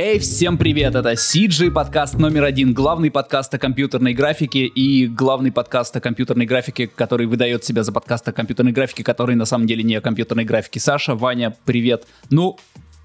Эй, всем привет! Это CG подкаст номер один, главный подкаст о компьютерной графике и главный подкаст о компьютерной графике, который выдает себя за подкаст о компьютерной графике, который на самом деле не о компьютерной графике. Саша, Ваня, привет. Ну,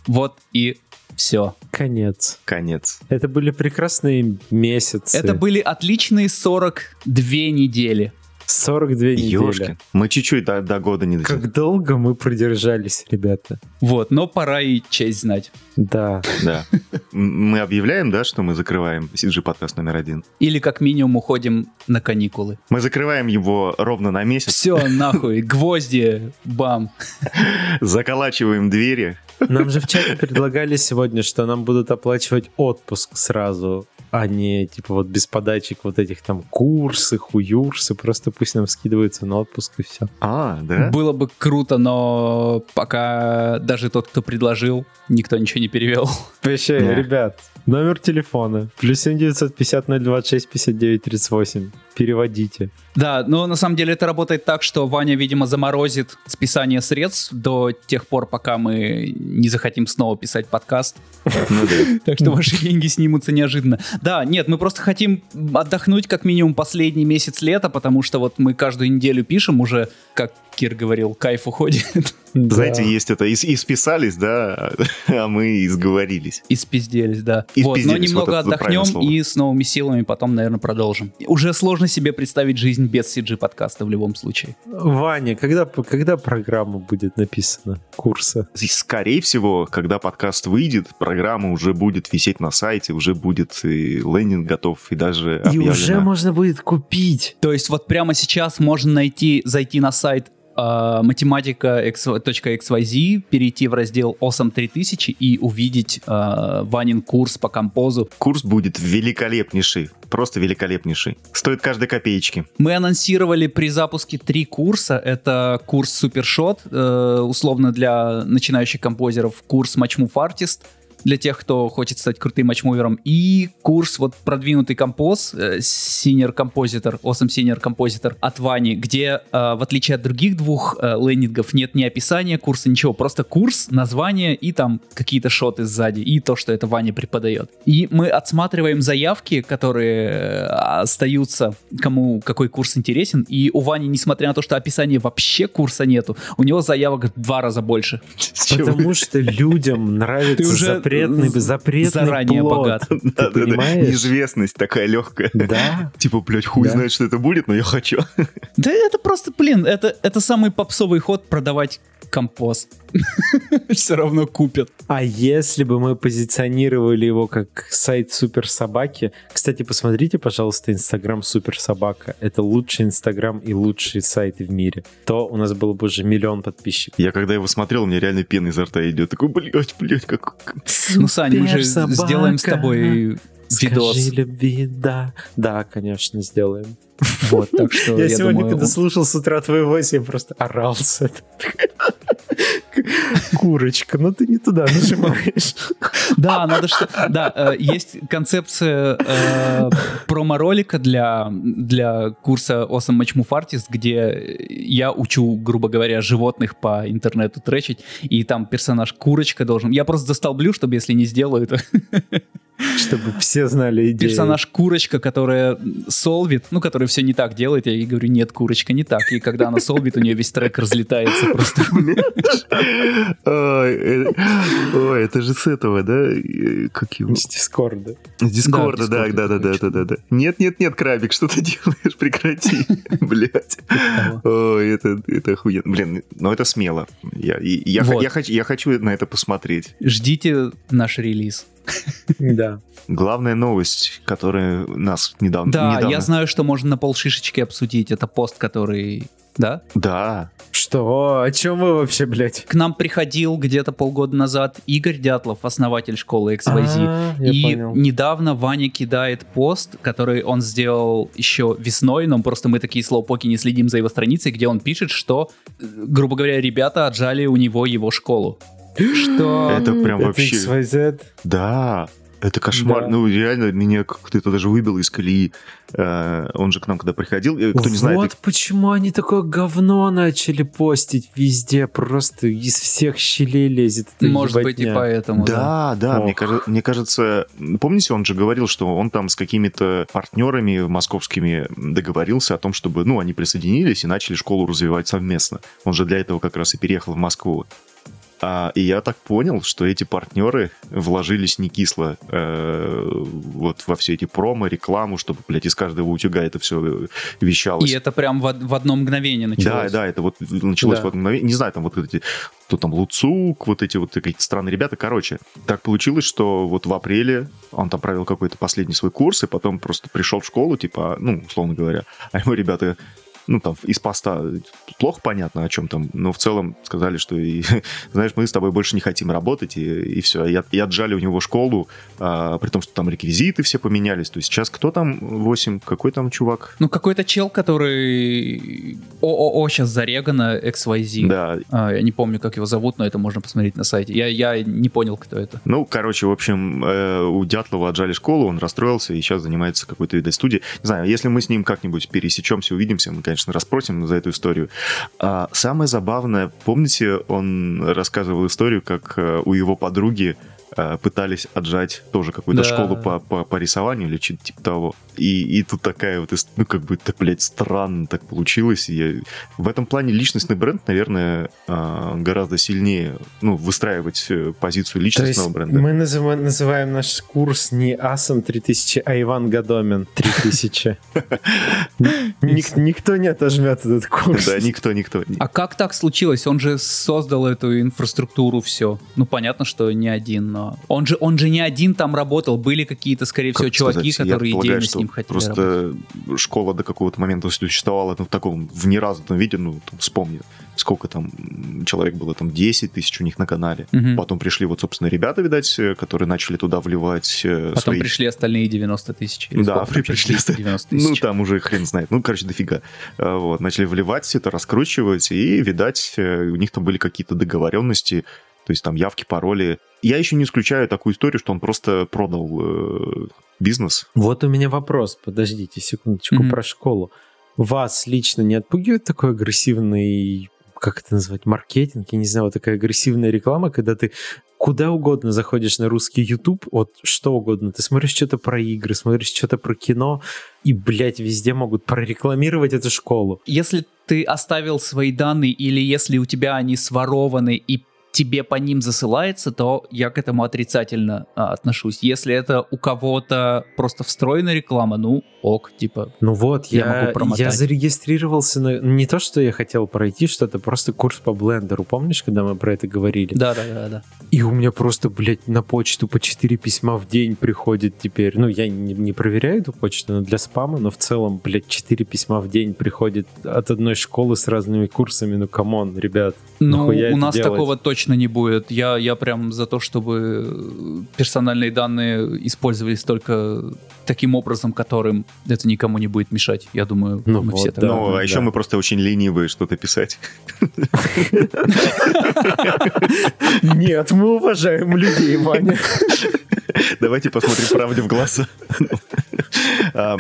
вот и все. Конец. Конец. Это были прекрасные месяцы. Это были отличные 42 недели. 42 недели. Ёшкин. Мы чуть-чуть до, до года не дотянули. Как долго мы продержались, ребята. Вот, но пора и честь знать. Да. Да. Мы объявляем, да, что мы закрываем CG подкаст номер один. Или как минимум уходим на каникулы. Мы закрываем его ровно на месяц, Все, нахуй, гвозди, бам. заколачиваем двери. Нам же в чате предлагали сегодня, что нам будут оплачивать отпуск сразу, а не типа вот без подачек вот этих там курсы, хуюрсы, просто пусть нам скидываются на отпуск и все. А, да? Было бы круто, но пока даже тот, кто предложил, никто ничего не перевел. Вообще, Да. ребят, номер телефона, плюс 7 950 026 59 38. Переводите. Да, но на самом деле это работает так, что Ваня, видимо, заморозит списание средств до тех пор, пока мы не захотим снова писать подкаст. Ну. Так что ваши деньги снимутся неожиданно. Да, нет, мы просто хотим отдохнуть как минимум последний месяц лета, потому что вот мы каждую неделю пишем уже, как Кир говорил, кайф уходит. Знаете, есть это, и, и списались, да, а мы и сговорились. И спизделись, да. Вот, но Испизделись, немного вот отдохнем и с новыми силами потом, наверное, продолжим. Уже сложно себе представить жизнь без CG подкаста в любом случае. Ваня, когда, когда программа будет написана? Курса? И, Скорее всего, когда подкаст выйдет, программа уже будет висеть на сайте, уже будет и лендинг готов, и даже И уже можно будет купить. То есть вот прямо сейчас можно найти, зайти на сайт э, математика.xyz, перейти в раздел Awesome 3000 и увидеть э, Ванин курс по композу. Курс будет великолепнейший, просто великолепнейший. Стоит каждой копеечки. Мы анонсировали при запуске три курса. Это курс Супершот, э, условно для начинающих композеров, курс Matchmove Artist, для тех, кто хочет стать крутым матчмувером, и курс вот продвинутый композ, э, Senior Compositor, Awesome Senior Compositor от Вани, где, э, в отличие от других двух э, лендингов, нет ни описания курса, ничего, просто курс, название и там какие-то шоты сзади, и то, что это Ваня преподает. И мы отсматриваем заявки, которые э, остаются, кому какой курс интересен, и у Вани, несмотря на то, что описания вообще курса нету, у него заявок в два раза больше. Потому что людям нравится уже запретный, запретный заранее плод. богат. Ты Да, да, да. Неизвестность такая легкая. Да. Типа, блядь, хуй Да. знает, что это будет, но я хочу. Да это просто, блин, это, это самый попсовый ход продавать композ. Все равно купят. А если бы мы позиционировали его как сайт Супер Собаки, кстати, посмотрите, пожалуйста, Инстаграм Супер Собака. Это лучший Инстаграм и лучший сайт в мире. То у нас было бы уже миллион подписчиков. Я когда его смотрел, у меня реально пена изо рта идет. Такой, блядь, блядь, как... Ну, Сань, мы же собака. сделаем с тобой видос. Скажи любви, да. Да, конечно, сделаем. Вот, так что Я, я, сегодня, думаю, когда слушал с утра твою voice, я просто орал с этого. Курочка, ну ты не туда нажимаешь. Да, надо что... Да, э, есть концепция э, промо-ролика для, для курса Awesome Matchmove Artist, где я учу, грубо говоря, животных по интернету тречить, и там персонаж курочка должен... Я просто застолблю, чтобы если не сделаю, то Чтобы все знали идею. персонаж курочка, которая солвит, ну, которая все не так делает, я ей говорю, нет, курочка, не так. И когда она солвит, у нее весь трек разлетается просто. Ой, э, ой, это же с этого, да? Как его? С Дискорда. С Дискорда, Да, да, да, да, да, да. Нет, нет, нет, Крабик, что ты делаешь? Прекрати, блядь. Ой, это, это охуенно. Блин, ну это смело. Я, хочу, я хочу на это посмотреть. Ждите наш релиз. Да. Главная новость, которая нас недавно... Да, недавно- я знаю, что можно на полшишечки обсудить. Это пост, который... Да? Да, Что? О чем вы вообще, блядь? К нам приходил где-то полгода назад Игорь Дятлов, основатель школы XYZ. А, И понял. недавно Ваня кидает пост, который он сделал еще весной, но просто мы такие слоупоки не следим за его страницей, где он пишет, что, э, грубо говоря, ребята отжали у него его школу. Что... Это прям Это вообще- XYZ. да. Это кошмар. Да. Ну, реально, меня как-то даже выбило из колеи. Э, он же к нам когда приходил, э, кто не знает... Вот почему они такое говно начали постить везде, просто из всех щелей лезет. Может быть, и поэтому. Да, да, да мне, мне кажется... Помните, он же говорил, что он там с какими-то партнерами московскими договорился о том, чтобы, ну, они присоединились и начали школу развивать совместно. Он же для этого как раз и переехал в Москву. А, и я так понял, что эти партнеры вложились не кисло э, вот во все эти промо, рекламу, чтобы, блядь, из каждого утюга это все вещалось. И это прям в, в одно мгновение началось. Да, да, это вот началось да. в одно мгновение. Не знаю, там вот эти кто там, Луцук, вот эти вот какие-то странные ребята. Короче, так получилось, что вот в апреле он там провел какой-то последний свой курс, и потом просто пришел в школу, типа, ну, условно говоря, а ему ребята ну, там, из поста плохо понятно, о чем там, но в целом сказали, что, и, знаешь, мы с тобой больше не хотим работать, и, и все. И, и отжали у него школу, а, при том, что там реквизиты все поменялись. То есть сейчас кто там 8? Какой там чувак? Ну, какой-то чел, который ООО сейчас зарегано, XYZ. Да. А, я не помню, как его зовут, но это можно посмотреть на сайте. Я, я не понял, кто это. Ну, короче, в общем, э, у Дятлова отжали школу, он расстроился и сейчас занимается какой-то, видать, студией. Не знаю, если мы с ним как-нибудь пересечемся, увидимся, мы, конечно, конечно, расспросим за эту историю. А самое забавное, помните, он рассказывал историю, как э, у его подруги пытались отжать тоже какую-то да. школу по, по, по рисованию или что-то типа того. И, и тут такая вот, ну, как бы, это, блядь, странно так получилось. И я... В этом плане личностный бренд, наверное, э, гораздо сильнее, ну, выстраивать э, позицию личностного бренда. мы называем, называем наш курс не Асом 3000, а Иван Гадомин 3000. Никто не отожмет этот курс. Да, никто, никто. А как так случилось? Он же создал эту инфраструктуру, все. Ну, понятно, что не один, но он же, он же не один там работал, были какие-то, скорее всего, чуваки, сказать, которые идейно полагаю, с ним хотели Просто работать. школа до какого-то момента существовала ну, в таком, в неразвитом виде, ну, там, вспомни, сколько там человек было, там 10 тысяч у них на канале. Угу. Потом пришли вот, собственно, ребята, видать, которые начали туда вливать э, Потом свои... пришли остальные 90 тысяч. Да, при, пришли остальные. Ну, там уже хрен знает. Ну, короче, дофига. А, вот, начали вливать все это, раскручивать, и, видать, э, у них там были какие-то договоренности, то есть там явки, пароли. Я еще не исключаю такую историю, что он просто продал э, бизнес. Вот у меня вопрос, подождите секундочку mm-hmm. про школу. Вас лично не отпугивает такой агрессивный, как это назвать, маркетинг? Я не знаю, вот такая агрессивная реклама, когда ты куда угодно заходишь на русский YouTube, вот что угодно, ты смотришь что-то про игры, смотришь что-то про кино, и, блядь, везде могут прорекламировать эту школу. Если ты оставил свои данные или если у тебя они сворованы и тебе по ним засылается, то я к этому отрицательно а, отношусь. Если это у кого-то просто встроенная реклама, ну ок, типа. Ну вот, я, я, могу промотать. я зарегистрировался на... Не то, что я хотел пройти что-то, просто курс по блендеру. Помнишь, когда мы про это говорили? Да, да, да, да. И у меня просто, блядь, на почту по 4 письма в день приходит теперь. Ну, я не, не проверяю эту почту, но для спама, но в целом, блядь, 4 письма в день приходит от одной школы с разными курсами. Ну, come on, ребят. Ну, у нас делать? такого точно не будет. Я, я прям за то, чтобы персональные данные использовались только таким образом, которым это никому не будет мешать. Я думаю, ну, мы вот, все так. Ну, а да. еще мы просто очень ленивые что-то писать. Нет, мы уважаем людей, Ваня. Давайте посмотрим правде в глаза. А,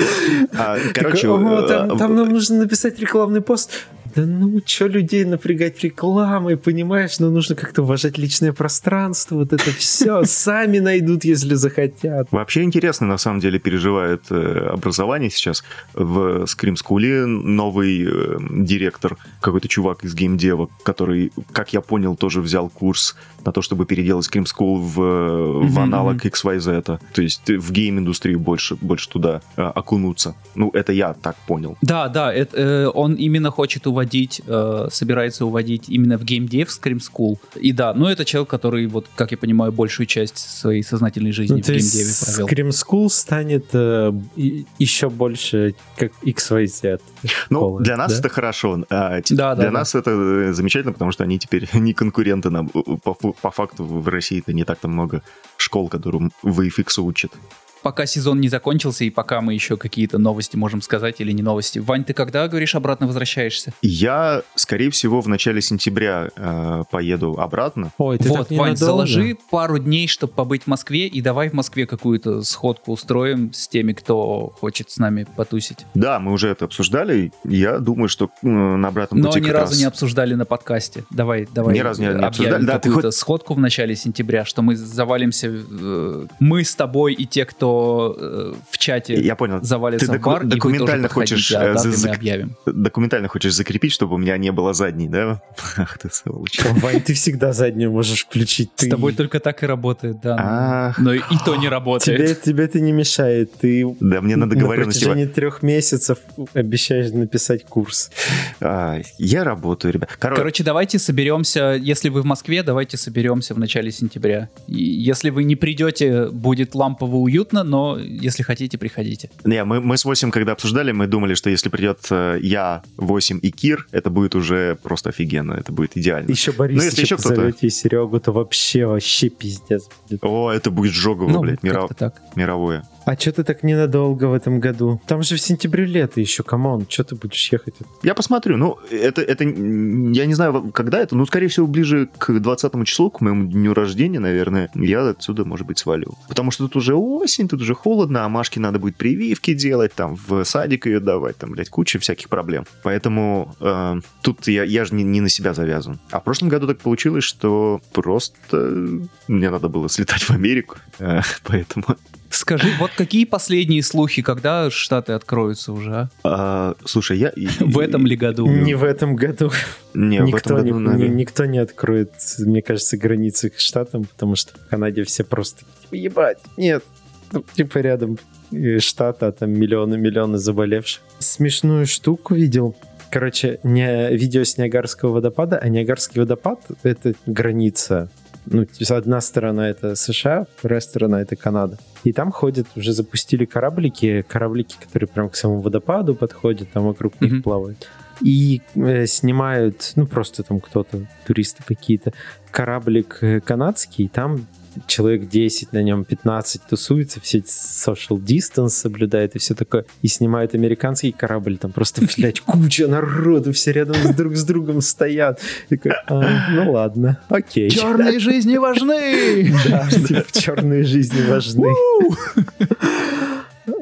короче... Там а, нам нужно написать рекламный пост да ну, что людей напрягать рекламой, понимаешь? Ну, нужно как-то уважать личное пространство, вот это все. Сами найдут, если захотят. Вообще интересно, на самом деле, переживает э, образование сейчас. В Scream School новый э, директор, какой-то чувак из геймдева, который, как я понял, тоже взял курс на то, чтобы переделать Scream School в, mm-hmm. в аналог XYZ. То есть в гейм-индустрию больше, больше туда окунуться. Ну, это я так понял. Да, да, это, он именно хочет уводить, э, собирается уводить именно в геймдев Scream School. И да, ну это человек, который, вот, как я понимаю, большую часть своей сознательной жизни ну, в геймдеве провел. Scream School станет э, еще больше как XYZ. Ну, для нас да? это хорошо. А, да, для да, нас да. это э, замечательно, потому что они теперь не конкуренты нам по, по факту в России это не так-то много школ, которым VFX учат. Пока сезон не закончился и пока мы еще какие-то новости можем сказать или не новости. Вань, ты когда, говоришь, обратно возвращаешься? Я, скорее всего, в начале сентября э, поеду обратно. Ой, ты вот, так Вань, заложи пару дней, чтобы побыть в Москве, и давай в Москве какую-то сходку устроим с теми, кто хочет с нами потусить. Да, мы уже это обсуждали. Я думаю, что э, на обратном Но пути ни как разу раз- не обсуждали на подкасте. Давай, давай Ни разу не- не обсуждали. Да, ты какую-то сходку в начале сентября, что мы завалимся, э, мы с тобой и те, кто э, в чате Я понял. завалится Ты бар, доку- и вы документально хочешь, а э, мы зак- объявим. Документально хочешь закрепить, чтобы у меня не было задней, да? Ах ты сволочь. Вань, ты всегда заднюю можешь включить. С Ты... тобой только так и работает, да. Ах, Но и то не работает. Тебе, тебе это не мешает. Ты Да, мне на договоренности... на протяжении трех месяцев обещаешь написать курс. А, Я работаю, ребят. Короче, Короче, давайте соберемся, если вы в Москве, давайте соберемся в начале сентября. И если вы не придете, будет лампово уютно, но если хотите, приходите. не, мы, мы с 8, когда обсуждали, мы думали, что если придет э, я, 8 и Кир, это будет уже просто офигенно, это будет идеально. Еще Борис, Ну, если еще кто-то- и Серегу, то вообще, вообще пиздец будет. О, это будет жогово, Ну, блядь, как-то так. мировое. А что ты так ненадолго в этом году? Там же в сентябре лето еще, come on, что ты будешь ехать? Я посмотрю. Ну, это, это, я не знаю, когда это, ну, скорее всего, ближе к 20 числу, к моему дню рождения, наверное, я отсюда, может быть, свалю. Потому что тут уже осень, тут уже холодно, а Машке надо будет прививки делать, там, в садик ее давать, там, блядь, куча всяких проблем. Поэтому э, тут я, я же не, не на себя завязан. А в прошлом году так получилось, что просто мне надо было слетать в Америку, э, поэтому... Скажи, вот какие последние слухи, когда Штаты откроются уже, а? а, слушай, я... В этом ли году? Не в этом году. Не, в никто, этом году, не, наверное. ни- никто не откроет, мне кажется, границы к штатам, потому что в Канаде все просто типа, ебать, нет, Ну, типа рядом э, штат, а там миллионы-миллионы заболевших. Смешную штуку видел. Короче, не видео с Ниагарского водопада, а Ниагарский водопад — это граница. Ну, есть одна сторона — это США, вторая сторона — это Канада. И там ходят, уже запустили кораблики, кораблики, которые прям к самому водопаду подходят, там вокруг них Мгм. плавают. И э, снимают, ну, просто там кто-то, туристы какие-то, кораблик э, канадский, там человек 10 на нем, 15 тусуется, все social distance соблюдает и все такое. И снимают американский корабль, там просто, блядь, куча народу, все рядом с друг с другом стоят. Такой, «А, ну ладно, окей. Черные жизни важны! Да, черные жизни важны.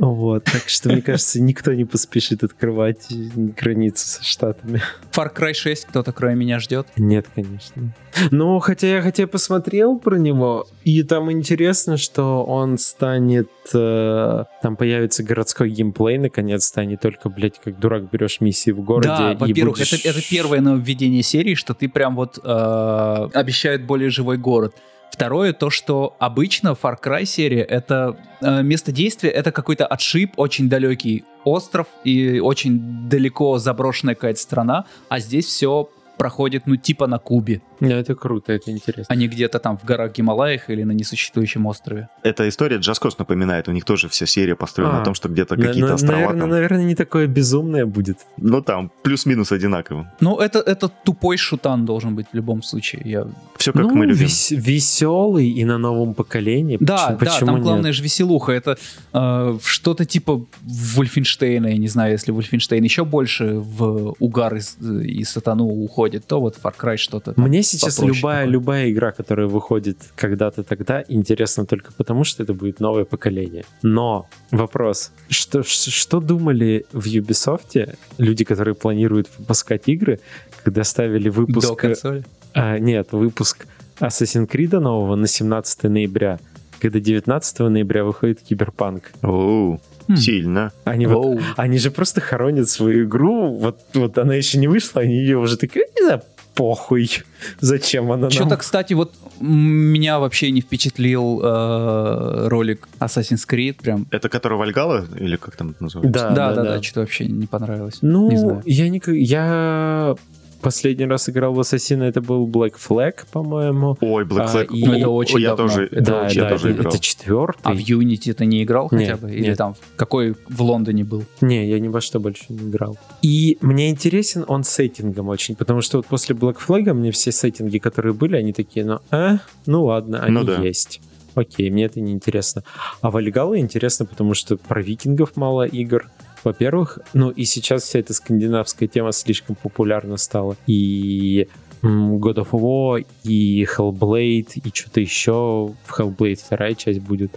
Вот, так что, мне кажется, никто не поспешит открывать границу со Штатами. Far Cry 6 кто-то кроме меня ждет. Нет, конечно. Ну, хотя я хотя посмотрел про него, и там интересно, что он станет... э, там появится городской геймплей, наконец-то, а не только, блядь, как дурак берешь миссии в городе Да, во-первых, будешь- это, это первое нововведение серии, что ты прям вот э, обещают более живой город. Второе, то, что обычно Far Cry серия это э, место действия, это какой-то отшиб, очень далекий остров и очень далеко заброшенная какая-то страна, а здесь все проходит, ну, типа на Кубе, Ну, это круто, это интересно. а не где-то там в горах Гималаях или на несуществующем острове. Эта история Джаскос напоминает, у них тоже вся серия построена А. на том, что где-то На- какие-то на- острова наверное, там. наверное, не такое безумное будет. Ну там, плюс-минус одинаково. Ну, это, это тупой шутан должен быть в любом случае. Я... Все как ну, мы любим. веселый и на новом поколении. Да, Почему- да, почему там нет? главное же веселуха. Это э, что-то типа Вольфенштейна, я не знаю, если Вольфенштейн еще больше в угар и, с- и сатану уходит, то вот Far Cry что-то. Мне сейчас любая, такое. любая игра, которая выходит когда-то тогда, интересна только потому, что это будет новое поколение. Но вопрос, что, что думали в Ubisoft люди, которые планируют выпускать игры, когда ставили До выпуск... консоли. а, нет, выпуск Assassin's Creed нового на 17 ноября, когда 19 ноября выходит Киберпанк. Оу, Хм. сильно. Они вот они же просто хоронят свою игру. Вот, вот она еще не вышла, они ее уже такие, не знаю, похуй. Зачем она нам? Что-то, кстати, вот меня вообще не впечатлил э, ролик Assassin's Creed, прям. Это который Вальгала, или как там это называется? Да, Да, да, да, да, да. что-то вообще не понравилось. Ну, Не знаю. я не... Я последний раз играл в Ассасина, это был Black Flag, по-моему. Ой, Black А, Flag. и- О, Это очень я давно. тоже, Это да, очень я да, тоже это, играл. это четвертый. А в Unity ты не играл Нет, хотя бы? Или нет. там какой в Лондоне был? Не, я ни во что больше не играл. И мне интересен он сеттингом очень, потому что вот после Black Flag мне все сеттинги, которые были, они такие, ну, а, ну ладно, они Ну да. есть. окей, мне это не интересно. А Вальгала интересно, потому что про викингов мало игр. Во-первых, ну и сейчас вся эта скандинавская тема слишком популярна стала. И God of War, и Hellblade, и что-то еще. В Hellblade вторая часть будет.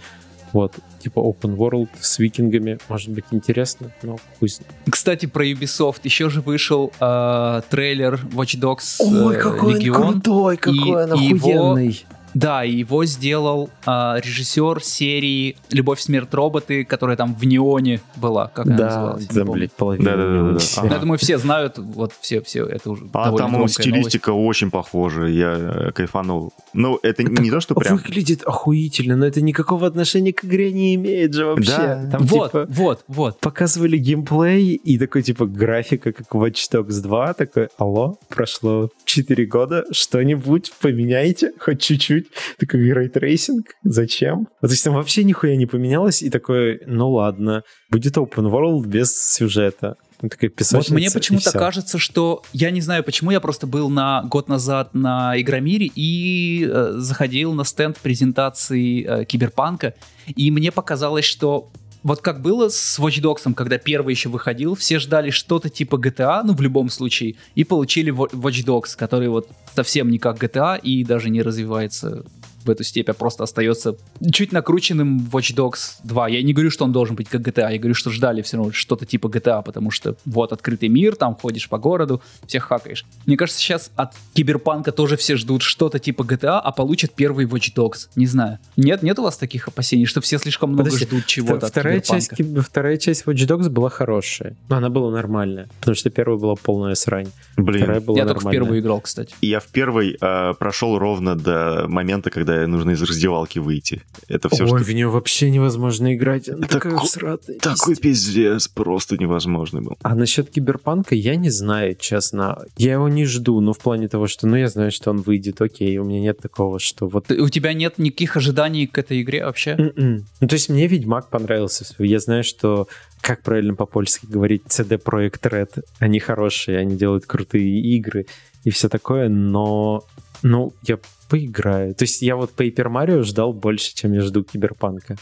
Вот, типа open world с викингами. Может быть интересно, но пусть. Кстати, про Ubisoft. Еще же вышел э, трейлер Watch Dogs э, Ой, какой Legion. он крутой, какой И- он и его- охуенный. Да, и его сделал а, режиссер серии «Любовь, смерть, роботы», которая там в Неоне была. Как она Да, называлась? Помню. блядь, половина. Да-да-да-да-да. у меня Ага. себя. Я думаю, все знают, вот все, все, это уже А там стилистика очень похожа, я э, кайфанул. Ну, это не то, что прям... Выглядит охуительно, но это никакого отношения к игре не имеет же вообще. Да. Там, новость. Вот, типа, вот, вот. показывали геймплей и такой, типа, графика, как Watch Dogs 2, такой, алло, прошло 4 года, что-нибудь поменяйте, хоть чуть-чуть. Такой ray tracing, зачем? Вот, то есть там вообще нихуя не поменялось, и такой, ну ладно, будет open world без сюжета. Ну, такая Вот мне почему-то кажется, что я не знаю почему, я просто был на год назад на Игромире и э, заходил на стенд презентации э, Киберпанка, и мне показалось, что вот как было с Watch Dogs, когда первый еще выходил, все ждали что-то типа GTA, ну в любом случае, и получили Wa- Watch Dogs, который вот совсем не как GTA и даже не развивается в эту степь, а просто остается чуть накрученным Watch Dogs 2. Я не говорю, что он должен быть как GTA, я говорю, что ждали все равно что-то типа GTA, потому что вот открытый мир, там ходишь по городу, всех хакаешь. Мне кажется, сейчас от Киберпанка тоже все ждут что-то типа GTA, а получат первый Watch Dogs. Не знаю. Нет, нет у вас таких опасений, что все слишком много Подожди, ждут чего-то от Вторая часть, Киберпанка? Киб- вторая часть Watch Dogs была хорошая. Но она была нормальная. Потому что первая была полная срань. Вторая Блин, была Я только в нормальная. первую играл, кстати. я в первый э, прошел ровно до момента, когда нужно из раздевалки выйти. Это все, Ой, что... в нее вообще невозможно играть. Она Тако- такая всратая. Такой пиздец. просто невозможный был. А насчет Киберпанка я не знаю, честно. Я его не жду, ну, в плане того, что, ну, я знаю, что он выйдет, окей, у меня нет такого, что вот... У тебя нет никаких ожиданий к этой игре вообще? М-м. Ну, то есть мне Ведьмак понравился. Я знаю, что, как правильно по-польски говорить, CD Projekt Red, они хорошие, они делают крутые игры и все такое, но, ну, я поиграю. То есть я вот Paper Mario ждал больше, чем я жду Киберпанка,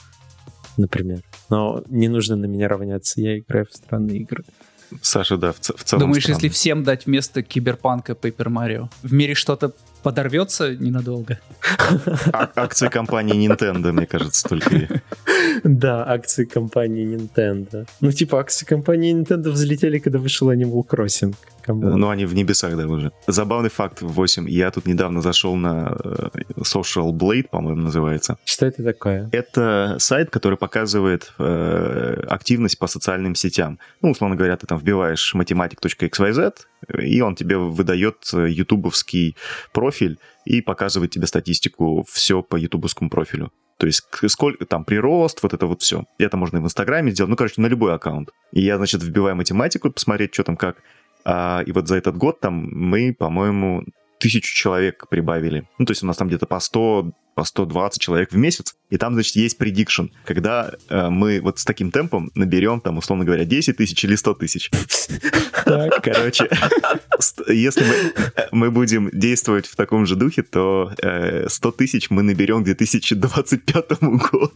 например. Но не нужно на меня равняться, я играю в странные игры. Саша, да, в, ц- в целом Думаешь, странно. если всем дать вместо Киберпанка Paper Mario, в мире что-то подорвется ненадолго? А- акции компании Nintendo, мне кажется, только Да, акции компании Nintendo. Ну, типа, акции компании Nintendo взлетели, когда вышел Animal Crossing. Ну, они в небесах, да, уже. Забавный факт 8. Я тут недавно зашел на э, Social Blade, по-моему, называется. Что это такое? Это сайт, который показывает э, активность по социальным сетям. Ну, условно говоря, ты там вбиваешь математик.xyz, и он тебе выдает э, ютубовский профиль и показывает тебе статистику все по ютубовскому профилю. То есть сколько там прирост, вот это вот все. Это можно и в Инстаграме сделать, ну, короче, на любой аккаунт. И я, значит, вбиваю математику, посмотреть, что там как. А, и вот за этот год там мы, по-моему, тысячу человек прибавили. Ну, то есть у нас там где-то по 100, по 120 человек в месяц. И там, значит, есть предикшн, когда э, мы вот с таким темпом наберем, там, условно говоря, 10 тысяч или 100 тысяч. Короче, если мы, э, мы будем действовать в таком же духе, то э, 100 тысяч мы наберем к 2025 году.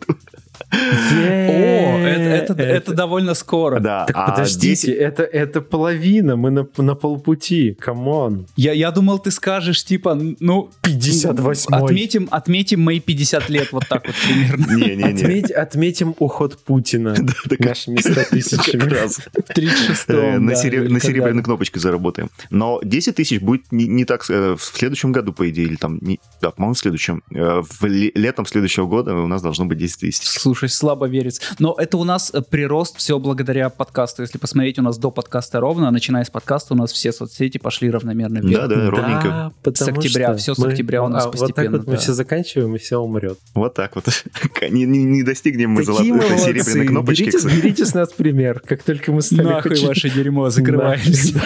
Это, это, это довольно скоро. Да, Так а подождите, 10 это, это половина, мы на, на полпути, come on. Я, я думал, ты скажешь, типа, ну... 58-й. Отметим, отметим мои 50 лет, вот так вот примерно. Не-не-не. Отметь- отметим уход Путина нашими 100 Как тысячами. раз. В 36 Э, на, сереб- на серебряной кнопочке заработаем. Но 10 тысяч будет не, так э, в следующем году, по идее, или там, да, по-моему, в следующем. Э, летом следующего года у нас должно быть 10 тысяч. Слушай, слабо верится. Но это у нас э, прирост все благодаря подкасту. Если посмотреть, у нас до подкаста ровно, а начиная с подкаста у нас все соцсети пошли равномерно вверх. Да, да, ровненько. потому С октября, что всё с мы- октября у нас а, Вот постепенно, так вот мы да. все заканчиваем, и все умрет. Вот так вот. Не, не- не достигнем мы золотой молодцы. серебряной кнопочки. Берите, берите с нас пример. Как только мы стали Нахуй хоть ваше дерьмо, закрываемся.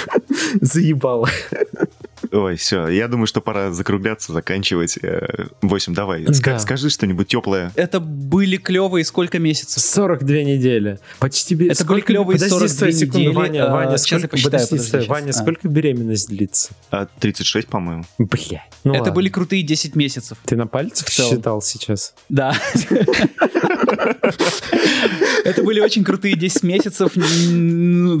Заебало. Ой, все, я думаю, что пора закругляться, заканчивать. Э, Восемь, давай, ска- Да. скажи что-нибудь теплое. Это были клевые сколько месяцев? 42 недели. Почти... Это были сколько- клевые подожди, 42 стой секунду, недели. Ваня, А, Ваня, сколько... посчитаю, подожди, подожди, стой. Ваня, А. сколько беременность длится? А, 36, по-моему. Бля. Ну Это ладно. были крутые 10 месяцев. Ты на пальцах считал сейчас? Да. Это были очень крутые 10 месяцев.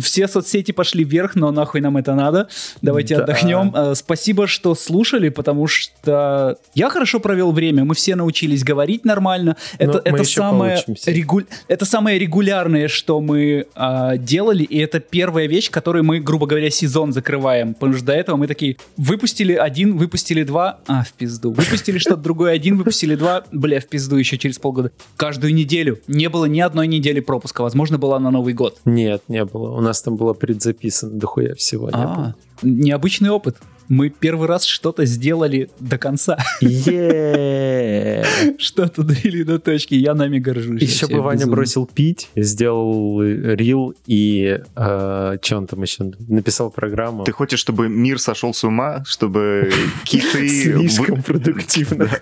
Все соцсети пошли вверх, но нахуй нам это надо. Давайте Да. отдохнем. Э, Спасибо, что слушали, потому что я хорошо провел время. Мы все научились говорить нормально. Это, Ну, самое, регу- это самое регулярное, что мы а, делали, и это первая вещь, которой мы, грубо говоря, сезон закрываем. Потому что до этого мы такие, выпустили один, выпустили два, а, в пизду. Выпустили что-то другое один, выпустили два, бля, в пизду еще через полгода. Каждую неделю. Не было ни одной недели пропуска. Возможно, была на Новый год. Нет, не было. У нас там было предзаписано дохуя всего. А, необычный опыт. Мы первый раз что-то сделали до конца. Что-то довели до точки. Я нами горжусь. Еще бы Ваня бросил пить, сделал э, рил и э, что он там еще написал программу. Ты хочешь, чтобы мир сошел с ума, чтобы киты... Слишком продуктивно. Да.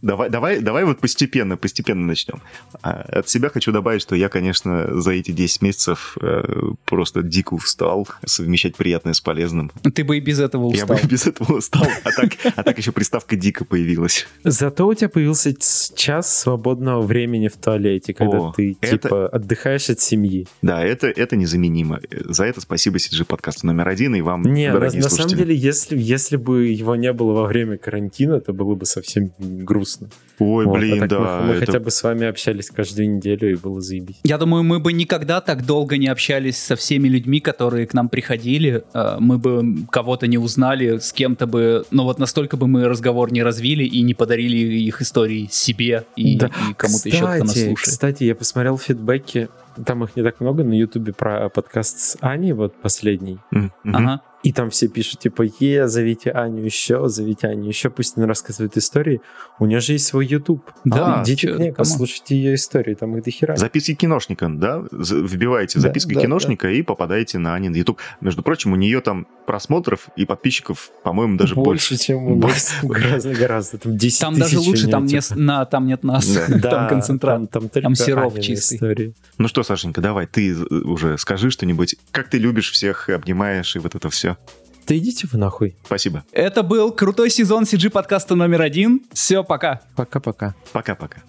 Давай, давай, давай вот постепенно, постепенно начнем. А, От себя хочу добавить, что я, конечно, за эти 10 месяцев э, просто дико устал совмещать приятное с полезным. Ты бы и без этого устал. без этого устал, а так, а так еще приставка дико появилась. Зато у тебя появился час свободного времени в туалете, когда О, ты это- типа отдыхаешь от семьи. Да, это, это незаменимо. За это спасибо CG подкасту номер один и вам, Не, на, дорогие на самом слушатели. деле, если, если бы его не было во время карантина, то было бы совсем грустно. Ой, Вот, а блин, так да. Мы, мы это- хотя бы с вами общались каждую неделю, и было заебись. Я думаю, мы бы никогда так долго не общались со всеми людьми, которые к нам приходили. Э, Мы бы кого-то не узнали, с кем-то бы... Но вот настолько бы мы разговор не развили и не подарили их истории себе и, Да. и кому-то еще, кто нас Кстати, слушает. Кстати, я посмотрел фидбэки, там их не так много на Ютубе про подкаст с Аней, вот последний. Мгм. Ага. И там все пишут, типа, е, зовите Аню еще, зовите Аню еще, пусть она рассказывает истории. У нее же есть свой YouTube. Да, Идите чё, к ней, послушайте ее истории, там их дохера. Записки киношника, да? Вбиваете Да, записки да, киношника и попадаете на Анин YouTube. Между прочим, у нее там просмотров и подписчиков, по-моему, даже больше. чем у нас. Гораздо, гораздо. Там 10 Там даже лучше, там, не, типа. на, там нет нас, Да. там концентрат. Там, там, только Там сироп чистый. истории. Ну что, Сашенька, давай, ты уже скажи что-нибудь. Как ты любишь всех, обнимаешь и вот это все. Да идите вы нахуй. Спасибо. Это был крутой сезон CG подкаста номер один. Все, пока. Пока-пока. Пока-пока.